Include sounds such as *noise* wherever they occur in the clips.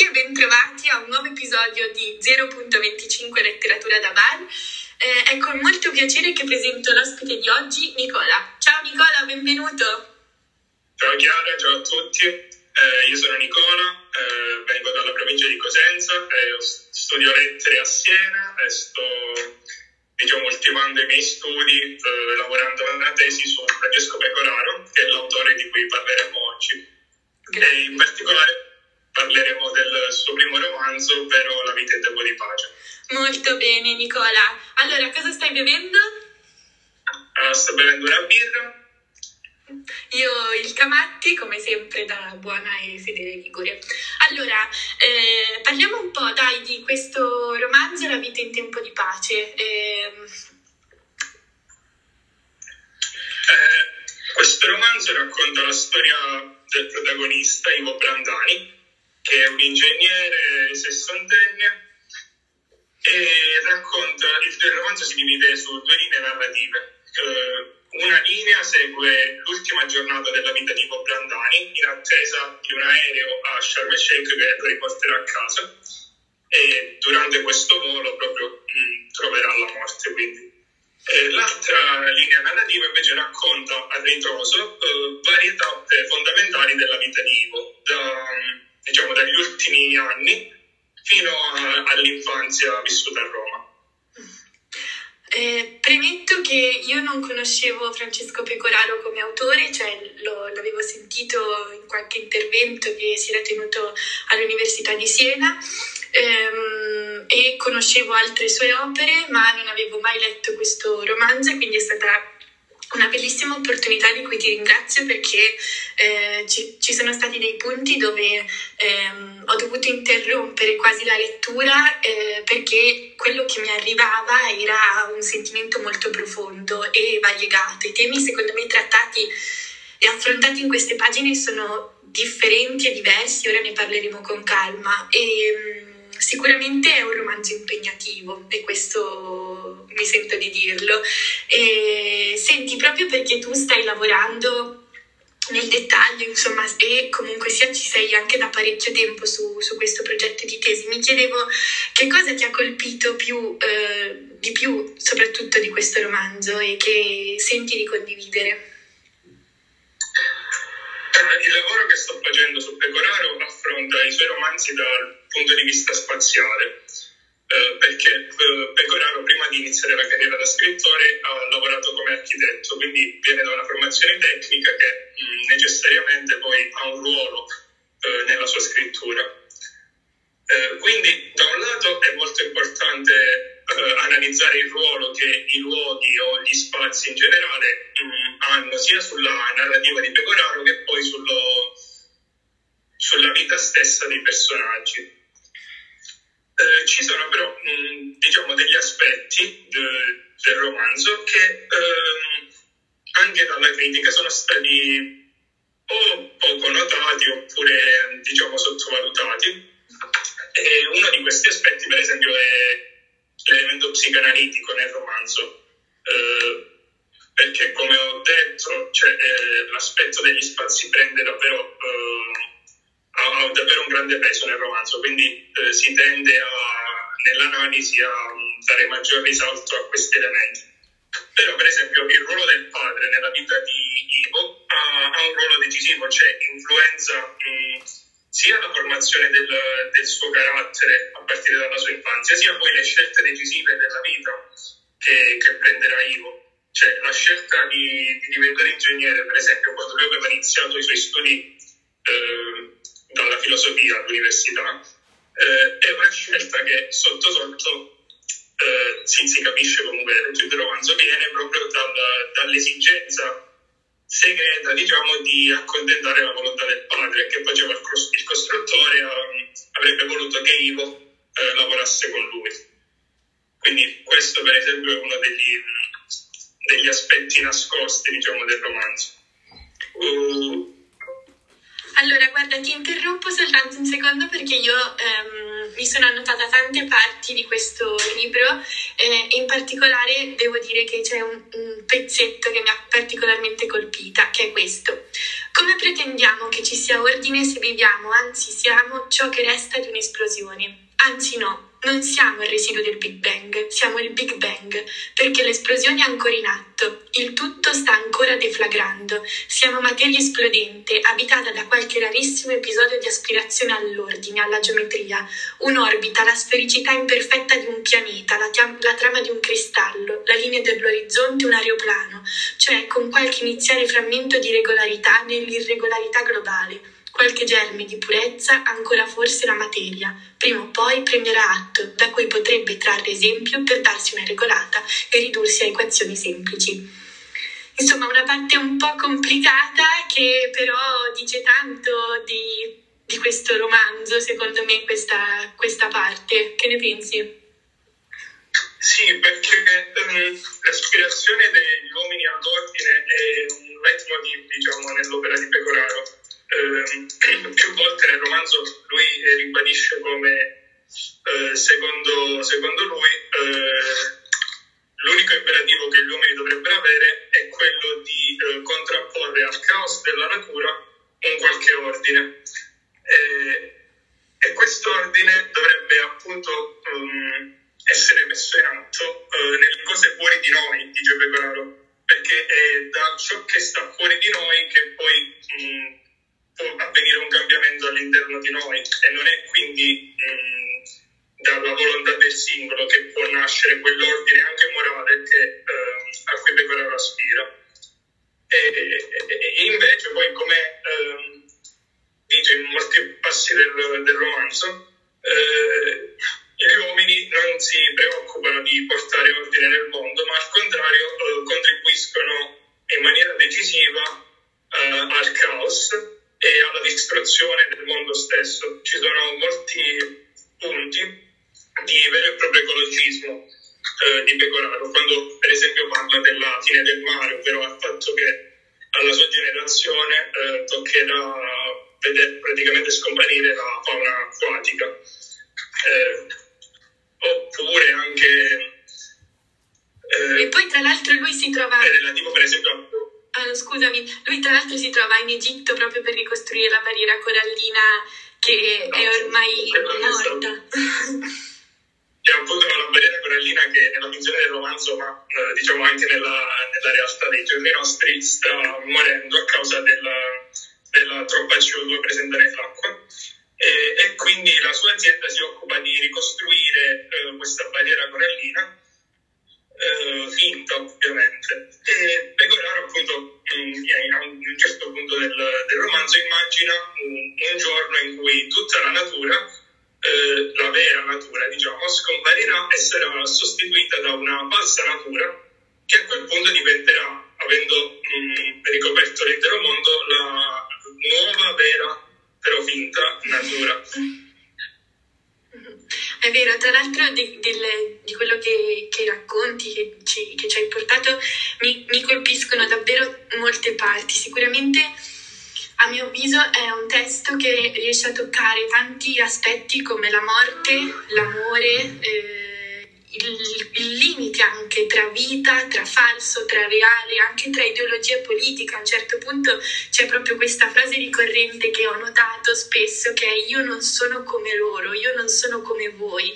tutti e bentrovati a un nuovo episodio di 0.25 Letteratura da Bar. Eh, è con molto piacere che presento l'ospite di oggi, Nicola. Ciao Nicola, benvenuto. Ciao Chiara, ciao a tutti. Eh, io sono Nicola, eh, vengo dalla provincia di Cosenza, studio lettere a Siena e sto diciamo, ultimando i miei studi eh, lavorando una tesi su Francesco Pecoraro, che è l'autore di cui parleremo oggi. E in particolare parleremo del suo primo romanzo, ovvero La vita in tempo di pace. Molto bene, Nicola. Allora, cosa stai bevendo? Uh, sto bevendo una birra. Io il Camatti, come sempre, da buona e fedele Ligure. Allora, eh, parliamo un po', dai, di questo romanzo La vita in tempo di pace. Eh... Eh, questo romanzo racconta la storia del protagonista, Ivo Brandani, che è un ingegnere sessantenne e racconta, il romanzo si divide su due linee narrative. Uh, una linea segue l'ultima giornata della vita di Bob Brandani in attesa di un aereo a Sharm el Sheikh che lo riporterà a casa e durante questo volo proprio mh, mm, troverà la morte. Quindi. l'altra linea narrativa invece racconta a ritroso uh, varie tappe fondamentali della vita di Ivo, da, diciamo, dagli ultimi anni fino a, all'infanzia vissuta a Roma. Eh, premetto che io non conoscevo Francesco Pecoraro come autore, cioè lo, l'avevo sentito in qualche intervento che si era tenuto all'Università di Siena ehm, e conoscevo altre sue opere, ma non avevo mai letto questo romanzo, quindi è stata una bellissima opportunità di cui ti ringrazio perché eh, ci, ci, sono stati dei punti dove ehm, ho dovuto interrompere quasi la lettura eh, perché quello che mi arrivava era un sentimento molto profondo e variegato. I temi secondo me trattati e affrontati in queste pagine sono differenti e diversi, ora ne parleremo con calma. E, mm, Sicuramente è un romanzo impegnativo e questo mi sento di dirlo. E senti, proprio perché tu stai lavorando nel dettaglio, insomma, e comunque sia ci sei anche da parecchio tempo su, su questo progetto di tesi, mi chiedevo che cosa ti ha colpito più, eh, di più, soprattutto di questo romanzo e che senti di condividere. Il lavoro che sto facendo su Pecoraro affronta i suoi romanzi dal punto di vista spaziale, eh, perché eh, Pecoraro prima di iniziare la carriera da scrittore ha lavorato come architetto, quindi viene da una formazione tecnica che mh, mm, necessariamente poi ha un ruolo eh, nella sua scrittura. Eh, quindi da un lato è molto importante eh, analizzare il ruolo che i luoghi o gli spazi in generale mh, mm, hanno sia sulla narrativa di Pecoraro che poi sullo, sulla vita stessa dei personaggi. Eh, ci sono però mh, diciamo degli aspetti de, del romanzo che ehm, anche dalla critica sono stati o poco notati oppure diciamo sottovalutati. E uno di questi aspetti, per esempio, è l'elemento psicanalitico nel romanzo. Eh, perché come ho detto, cioè, eh, l'aspetto degli spazi prende davvero eh, ha, ha, davvero un grande peso nel romanzo, quindi eh, si tende a, nell'analisi a dare maggior risalto a questi elementi. Però, per esempio, il ruolo del padre nella vita di Ivo ha, ha un ruolo decisivo, cioè influenza mh, sia la formazione del, del, suo carattere a partire dalla sua infanzia, sia poi le scelte decisive della vita che, che prenderà Ivo. Cioè, la scelta di, di, diventare ingegnere, per esempio, quando lui aveva iniziato i suoi studi eh, dalla filosofia all'università, eh, è una scelta che sotto sotto eh, si, si, capisce comunque il romanzo viene proprio dal, dall'esigenza segreta diciamo di accontentare la volontà del padre che faceva il, il costruttore um, avrebbe voluto che Ivo eh, lavorasse con lui. Quindi questo per esempio è uno degli, degli aspetti nascosti diciamo del romanzo. Uh, allora, guarda, ti interrompo soltanto un secondo perché io ehm, mi sono annotata tante parti di questo libro eh, e in particolare devo dire che c'è un, un, pezzetto che mi ha particolarmente colpita, che è questo. Come pretendiamo che ci sia ordine se viviamo, anzi siamo, ciò che resta di un'esplosione? Anzi no, non siamo il residuo del Big Bang, siamo il Big Bang, perché l'esplosione è ancora in atto, il tutto sta ancora deflagrando, siamo materia esplodente, abitata da qualche rarissimo episodio di aspirazione all'ordine, alla geometria, un'orbita, la sfericità imperfetta di un pianeta, la, tia- la trama di un cristallo, la linea dell'orizzonte un aeroplano, cioè con qualche iniziale frammento di regolarità nell'irregolarità globale qualche germe di purezza ancora forse la materia, prima o poi prenderà atto, da cui potrebbe trarre esempio per darsi una regolata e ridursi a equazioni semplici. Insomma, una parte un po' complicata che però dice tanto di, di questo romanzo, secondo me, questa, questa parte. Che ne pensi? Sì, perché um, l'aspirazione degli uomini ad ordine è un leitmotiv, diciamo, nell'opera di Pecoraro eh, *clears throat* più volte nel romanzo lui eh, ribadisce come eh, secondo, secondo, lui eh, l'unico imperativo che gli uomini dovrebbero avere è quello di eh, contrapporre al caos della natura un qualche ordine. e questo ordine dovrebbe appunto um, essere messo in atto nelle cose fuori di noi, dice Pecoraro, perché è da ciò che sta fuori di noi che poi um, può avvenire un cambiamento all'interno di noi e non è quindi mh, dalla volontà del singolo che può nascere quell'ordine anche morale che, eh, a cui Pecoraro aspira. E, e, e, invece poi come eh, dice in molti passi del, del romanzo, eh, gli uomini non si preoccupano di portare ordine nel mondo, ma al contrario eh, contribuiscono in maniera decisiva eh, al caos e alla distruzione del mondo stesso. Ci sono molti punti di vero e proprio ecologismo eh, di Pecoraro, quando per esempio parla della fine del mare, ovvero al fatto che alla sua generazione eh, toccherà vedere praticamente scomparire la fauna acquatica. Eh, oppure anche... Eh, e poi tra l'altro lui si trova... È relativo per esempio a Ah, scusami, lui tra l'altro si trova in Egitto proprio per ricostruire la barriera corallina che no, è ormai morta. C'è appunto la barriera corallina che nella finzione del romanzo, ma eh, diciamo anche nella, nella, realtà dei giorni nostri, sta morendo a causa della, della troppa CO2 presente nell'acqua. E, e, quindi la sua azienda si occupa di ricostruire eh, questa barriera corallina eh, finta ovviamente. E Pecoraro appunto a un certo punto del, del romanzo immagina un, un, giorno in cui tutta la natura, eh, la vera natura diciamo, scomparirà e sarà sostituita da una falsa natura che a quel punto diventerà, avendo mh, ricoperto l'intero mondo, la nuova, vera, però finta natura. È vero, tra l'altro di, di, di quello che, che racconti, che ci, che ci, hai portato, mi, mi colpiscono davvero molte parti. Sicuramente a mio avviso è un testo che riesce a toccare tanti aspetti come la morte, l'amore. Eh, il, il, limite anche tra vita, tra falso, tra reale, anche tra ideologia politica. A un certo punto c'è proprio questa frase ricorrente che ho notato spesso che è io non sono come loro, io non sono come voi.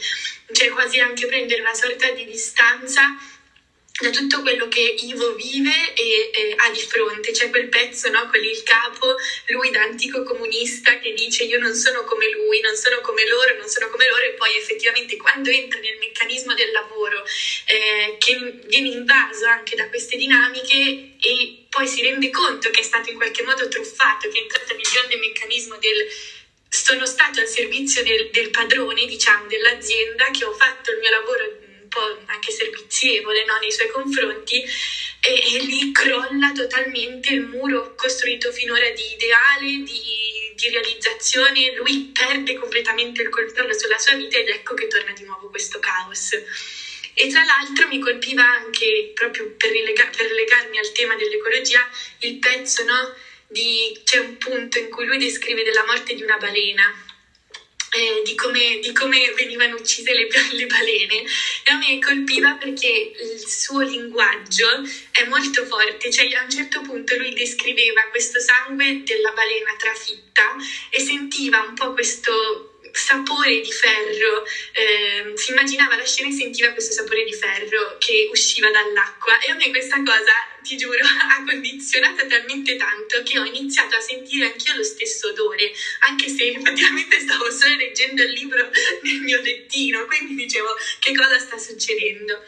Cioè quasi anche prendere una sorta di distanza da tutto quello che Ivo vive e, e, ha di fronte. C'è quel pezzo no, con il capo, lui da antico comunista che dice io non sono come lui, non sono come loro, non sono come loro e poi effettivamente quando entra nel meccanismo del lavoro eh, che viene invaso anche da queste dinamiche e poi si rende conto che è stato in qualche modo truffato, che è entrato nel grande meccanismo del sono stato al servizio del, del padrone, diciamo, dell'azienda, che ho fatto il mio lavoro po' anche servizievole no, nei suoi confronti e, e, lì crolla totalmente il muro costruito finora di ideale, di, di realizzazione, lui perde completamente il controllo sulla sua vita ed ecco che torna di nuovo questo caos. E tra l'altro mi colpiva anche, proprio per, rilega- per legarmi al tema dell'ecologia, il pezzo, no? Di, c'è un punto in cui lui descrive della morte di una balena eh, di, come, di, come, venivano uccise le, le, balene. E a me colpiva perché il suo linguaggio è molto forte, cioè a un certo punto lui descriveva questo sangue della balena trafitta e sentiva un po' questo sapore di ferro, eh, si immaginava la scena e sentiva questo sapore di ferro che usciva dall'acqua e a me questa cosa, ti giuro, *laughs* ha condizionato talmente tanto che ho iniziato a sentire anch'io lo stesso odore, anche se effettivamente stavo solo leggendo il libro nel mio lettino, quindi dicevo che cosa sta succedendo.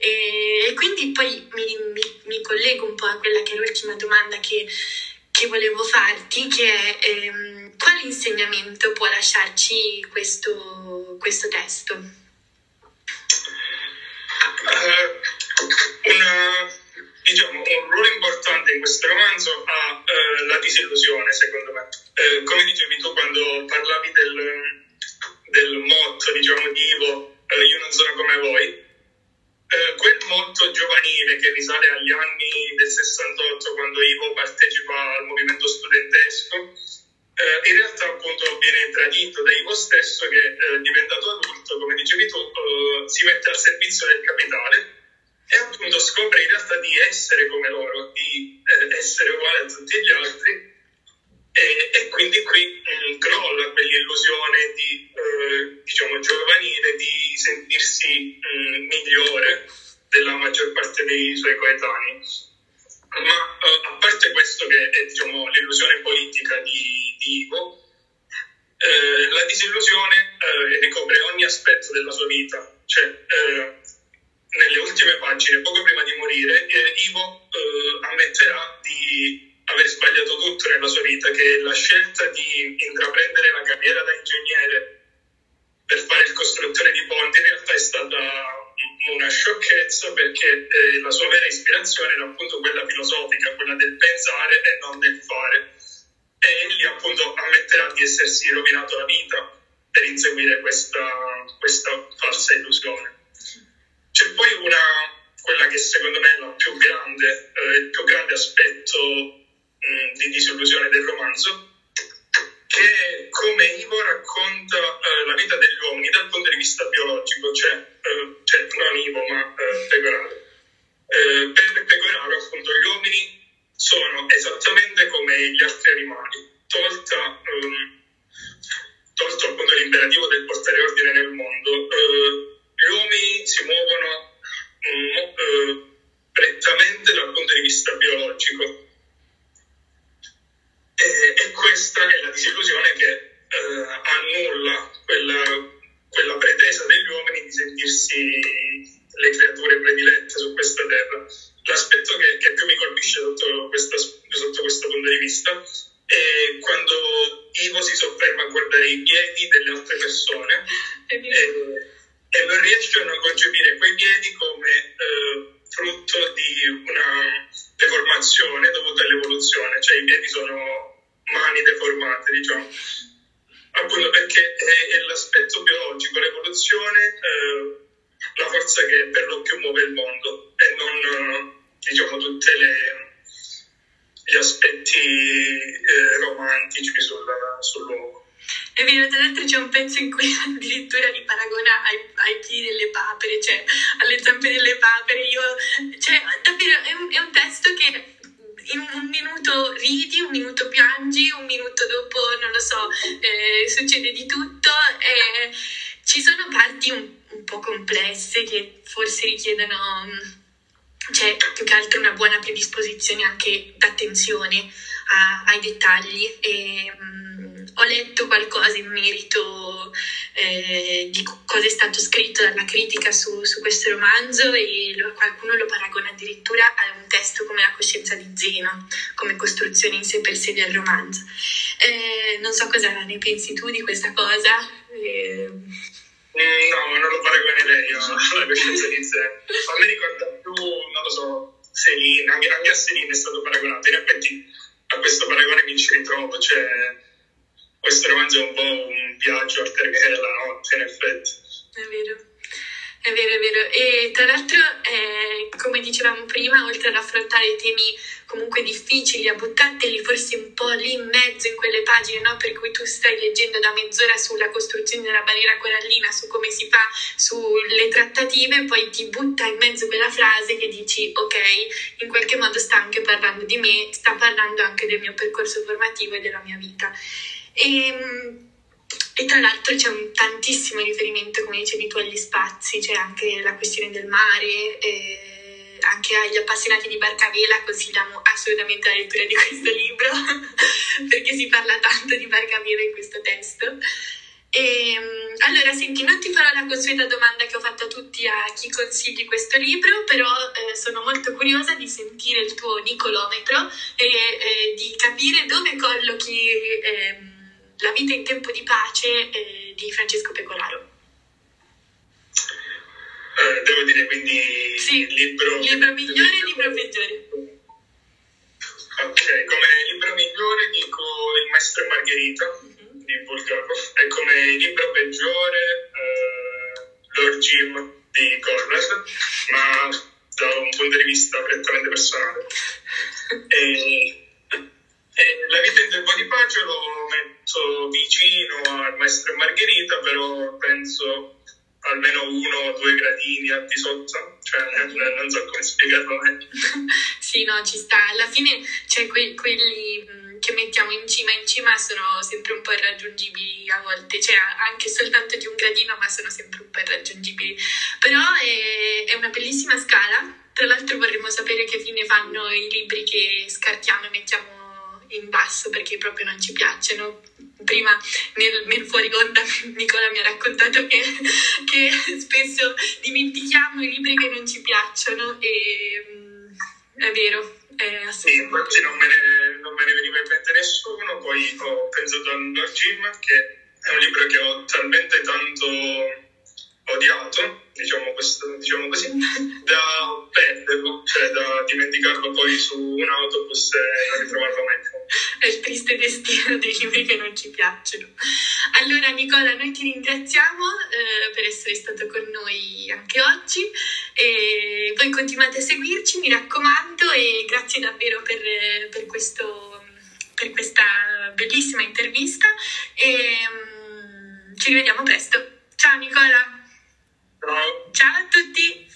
E quindi poi mi, mi, mi collego un po' a quella che è l'ultima domanda che, che volevo farti, che è... Ehm, quale insegnamento può lasciarci questo, questo testo? Uh, una, diciamo, un ruolo importante in questo romanzo ha uh, la disillusione, secondo me. Uh, come dicevi tu quando parlavi del, del motto, diciamo, di Ivo, io non sono come voi, quel motto giovanile che risale agli anni del 68 quando Ivo partecipa al movimento studentesco eh, in realtà appunto viene tradito da Ivo stesso che eh, diventato adulto, come dicevi tu, eh, si mette al servizio del capitale e appunto scopre in realtà di essere come loro, di eh, essere uguale a tutti gli altri e, e quindi qui mh, mm, crolla quell'illusione di, eh, diciamo, giovanile di sentirsi mh, mm, migliore della maggior parte dei suoi coetanei. Ma uh, a parte questo che è diciamo, l'illusione politica di, di Ivo, eh, la disillusione eh, ricopre ogni aspetto della sua vita. Cioè, eh, nelle ultime pagine, poco prima di morire, eh, Ivo eh, ammetterà di aver sbagliato tutto nella sua vita, che la scelta di intraprendere la carriera da ingegnere per fare il costruttore di ponti in realtà è stata una sciocchezza perché eh, la sua vera ispirazione era appunto quella filosofica, quella del pensare e non del fare. Appunto ammetterà di essersi rovinato la vita per inseguire questa, questa falsa illusione. C'è poi una, quella che secondo me è la più grande, eh, il più grande aspetto mh, di disillusione del romanzo, che come Ivo racconta eh, la vita degli uomini dal punto di vista biologico, cioè, eh, cioè non Ivo ma eh, Pecoraro. Eh, per Pecoraro appunto gli uomini sono esattamente come gli altri animali, tolta, ehm, tolto appunto l'imperativo del portare ordine nel mondo, eh, gli uomini si muovono mm, eh, prettamente dal punto di vista biologico e, e questa è la disillusione che eh, annulla quella, quella pretesa degli uomini di sentirsi le creature predilette su questa terra. L'aspetto che, che più mi colpisce sotto, questa, sotto, questo punto di vista è quando Ivo si sofferma a guardare i piedi delle altre persone. E, e non riesce a concepire quei piedi come eh, frutto di una deformazione dovuta all'evoluzione, cioè i piedi sono mani deformate, diciamo. Papere, cioè alle zampe delle papere. Io, cioè, davvero, è un, è un testo che in un minuto ridi, un minuto piangi, un minuto dopo, non lo so, eh, succede di tutto. Eh, ci sono parti un, un, po' complesse che forse richiedono, mm, cioè, più che altro una buona predisposizione anche d'attenzione a, ai dettagli. E, um, ho letto qualcosa in merito eh, di cosa è stato scritto dalla critica su, su questo romanzo e lo, qualcuno lo paragona addirittura a un testo come La coscienza di Zeno, come costruzione in sé per sé del romanzo. Eh, non so cosa ne pensi tu di questa cosa. Eh... No, non lo paragonerei alla coscienza di Zeno. A me ricorda più, non lo so, Selina, anche, anche a Selina è stato paragonato. In effetti a questo paragone mi ci ritrovo, cioè questo romanzo è un po' un viaggio al termine della notte, in effetti. È vero. È vero, è vero. E tra l'altro, eh, come dicevamo prima, oltre ad affrontare temi comunque difficili, a buttarteli forse un po' lì in mezzo in quelle pagine, no? Per cui tu stai leggendo da mezz'ora sulla costruzione della barriera corallina, su come si fa, sulle trattative, poi ti butta in mezzo quella frase che dici, ok, in qualche modo sta anche parlando di me, sta parlando anche del mio percorso formativo e della mia vita. E, ehm, e tra l'altro c'è un tantissimo riferimento, come dicevi tu, agli spazi, c'è anche la questione del mare, anche agli appassionati di barcavela consigliamo assolutamente la lettura di questo libro, *laughs* perché si parla tanto di barcavela in questo testo. E, ehm, allora, senti, non ti farò la consueta domanda che ho fatto a tutti a chi consigli questo libro, però eh, sono molto curiosa di sentire il tuo nicolometro e eh, di capire dove collochi... La vita in tempo di pace eh, di Francesco Pecoraro. Eh, devo dire quindi sì, libro, libro migliore e libro peggiore. Ok, come libro migliore dico Il maestro Margherita uh-huh. di Bulgakov e come libro peggiore eh, Lord Jim di Conrad, ma da un punto di vista prettamente personale. *laughs* E e la vita in tempo di pace lo metto vicino al maestro Margherita, però penso almeno uno o due gradini al di sotto, cioè non so come spiegarlo meglio. *laughs* sì, no, ci sta. Alla fine, cioè, que- quelli che mettiamo in cima in cima sono sempre un po' irraggiungibili a volte, cioè anche soltanto di un gradino, ma sono sempre un po' irraggiungibili. Però è, è una bellissima scala. Tra l'altro vorremmo sapere che fine fanno i libri che scartiamo e mettiamo in basso perché proprio non ci piacciono. Prima nel, nel fuori onda *laughs* Nicola mi ha raccontato che, che, spesso dimentichiamo i libri che non ci piacciono e mm, è vero. È sì, infatti non me, ne, non me ne veniva in mente nessuno, poi ho pensato a No Jim che è un libro che ho talmente tanto odiato, diciamo, questo, diciamo così, *laughs* da perderlo, cioè da dimenticarlo poi su un autobus e non ritrovarlo mai più. È il triste destino dei libri che non ci piacciono. Allora Nicola, noi ti ringraziamo eh, per essere stato con noi anche oggi e voi continuate a seguirci, mi raccomando, e grazie davvero per, per, questo, per questa bellissima intervista e um, ci rivediamo presto. Ciao Nicola! Ciao. Ciao a tutti!